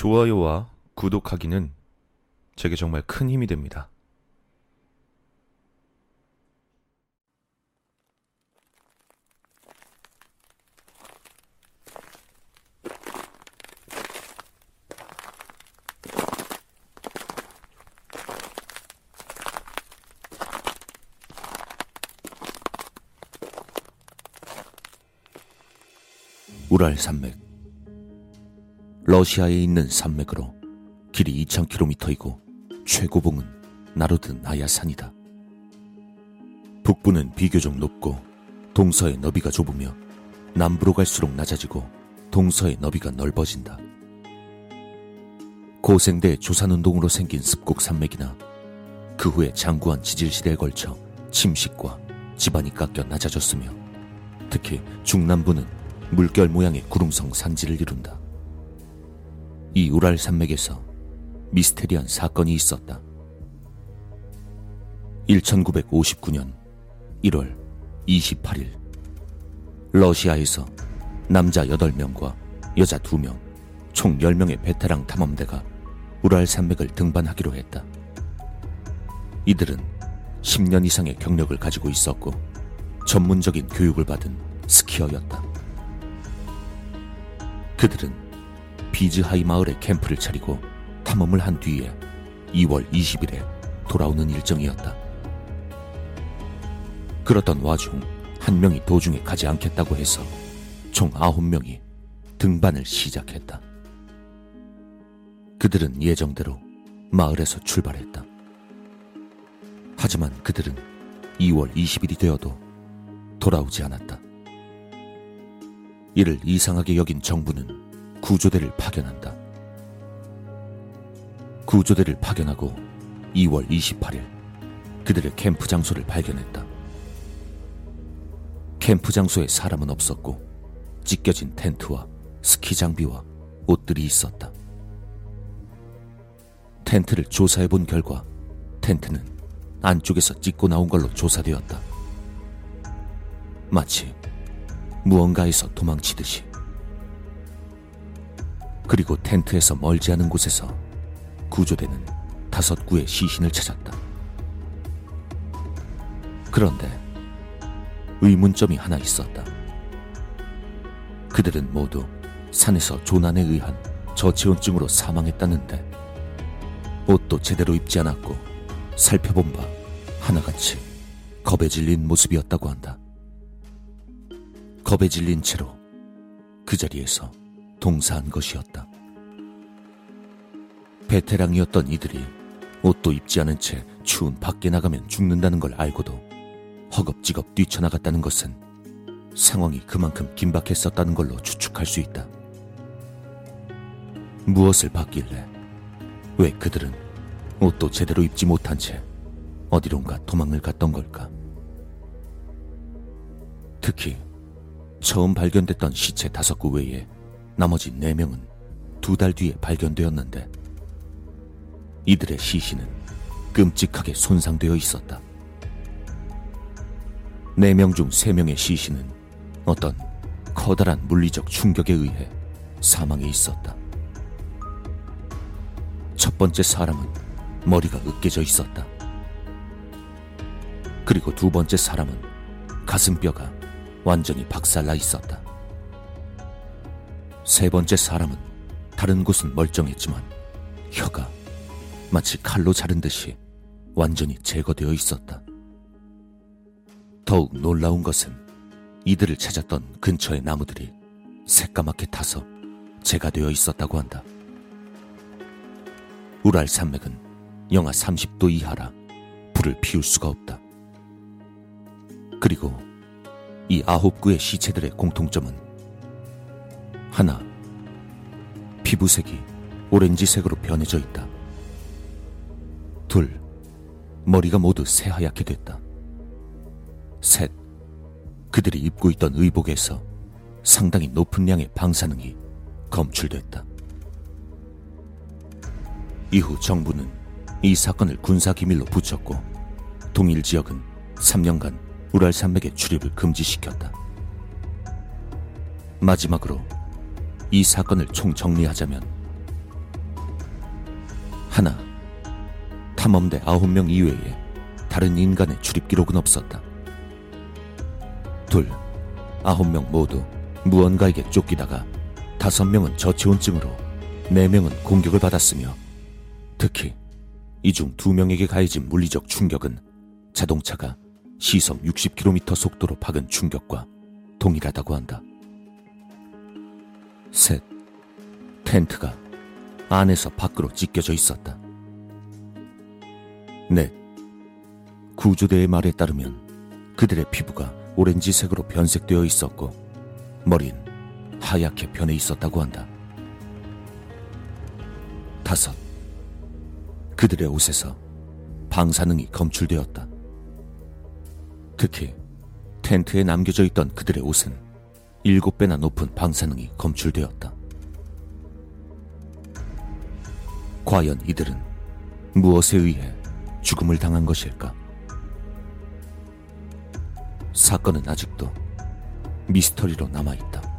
좋아요와 구독하기는 제게 정말 큰 힘이 됩니다. 우랄 산맥. 러시아에 있는 산맥으로 길이 2,000km이고 최고봉은 나로든 아야산이다. 북부는 비교적 높고 동서의 너비가 좁으며 남부로 갈수록 낮아지고 동서의 너비가 넓어진다. 고생대 조산운동으로 생긴 습곡 산맥이나 그 후에 장구한 지질시대에 걸쳐 침식과 지반이 깎여 낮아졌으며 특히 중남부는 물결 모양의 구름성 산지를 이룬다. 이 우랄 산맥에서 미스테리한 사건이 있었다. 1959년 1월 28일 러시아에서 남자 8명과 여자 2명, 총 10명의 베테랑 탐험대가 우랄 산맥을 등반하기로 했다. 이들은 10년 이상의 경력을 가지고 있었고 전문적인 교육을 받은 스키어였다. 그들은 비즈하이 마을에 캠프를 차리고 탐험을 한 뒤에 2월 20일에 돌아오는 일정이었다. 그러던 와중 한 명이 도중에 가지 않겠다고 해서 총 9명이 등반을 시작했다. 그들은 예정대로 마을에서 출발했다. 하지만 그들은 2월 20일이 되어도 돌아오지 않았다. 이를 이상하게 여긴 정부는 구조대를 파견한다. 구조대를 파견하고 2월 28일 그들의 캠프 장소를 발견했다. 캠프 장소에 사람은 없었고 찢겨진 텐트와 스키 장비와 옷들이 있었다. 텐트를 조사해 본 결과 텐트는 안쪽에서 찢고 나온 걸로 조사되었다. 마치 무언가에서 도망치듯이. 그리고 텐트에서 멀지 않은 곳에서 구조대는 다섯 구의 시신을 찾았다. 그런데 의문점이 하나 있었다. 그들은 모두 산에서 조난에 의한 저체온증으로 사망했다는데 옷도 제대로 입지 않았고 살펴본 바 하나같이 겁에 질린 모습이었다고 한다. 겁에 질린 채로 그 자리에서 동사한 것이었다. 베테랑이었던 이들이 옷도 입지 않은 채 추운 밖에 나가면 죽는다는 걸 알고도 허겁지겁 뛰쳐나갔다는 것은 상황이 그만큼 긴박했었다는 걸로 추측할 수 있다. 무엇을 봤길래 왜 그들은 옷도 제대로 입지 못한 채 어디론가 도망을 갔던 걸까? 특히 처음 발견됐던 시체 다섯 구 외에 나머지 네 명은 두 달 뒤에 발견되었는데 이들의 시신은 끔찍하게 손상되어 있었다. 네명중세 명의 시신은 어떤 커다란 물리적 충격에 의해 사망해 있었다. 첫 번째 사람은 머리가 으깨져 있었다. 그리고 두 번째 사람은 가슴뼈가 완전히 박살나 있었다. 세 번째 사람은 다른 곳은 멀쩡했지만 혀가 마치 칼로 자른 듯이 완전히 제거되어 있었다. 더욱 놀라운 것은 이들을 찾았던 근처의 나무들이 새까맣게 타서 재가 되어 있었다고 한다. 우랄 산맥은 영하 30도 이하라 불을 피울 수가 없다. 그리고 이 아홉 구의 시체들의 공통점은 하나, 피부색이 오렌지색으로 변해져 있다. 둘, 머리가 모두 새하얗게 됐다. 셋, 그들이 입고 있던 의복에서 상당히 높은 양의 방사능이 검출됐다. 이후 정부는 이 사건을 군사 기밀로 붙였고 동일 지역은 3년간 우랄 산맥의 출입을 금지시켰다. 마지막으로 이 사건을 총정리하자면 하나, 탐험대 아홉 명 이외에 다른 인간의 출입 기록은 없었다. 둘, 아홉 명 모두 무언가에게 쫓기다가 다섯 명은 저체온증으로 네 명은 공격을 받았으며 특히 이중두 명에게 가해진 물리적 충격은 자동차가 시속 60km 속도로 박은 충격과 동일하다고 한다. 셋, 텐트가 안에서 밖으로 찢겨져 있었다. 넷, 구조대의 말에 따르면 그들의 피부가 오렌지색으로 변색되어 있었고 머린 하얗게 변해 있었다고 한다. 다섯, 그들의 옷에서 방사능이 검출되었다. 특히 텐트에 남겨져 있던 그들의 옷은 일곱 배나 높은 방사능이 검출되었다. 과연 이들은 무엇에 의해 죽음을 당한 것일까? 사건은 아직도 미스터리로 남아있다.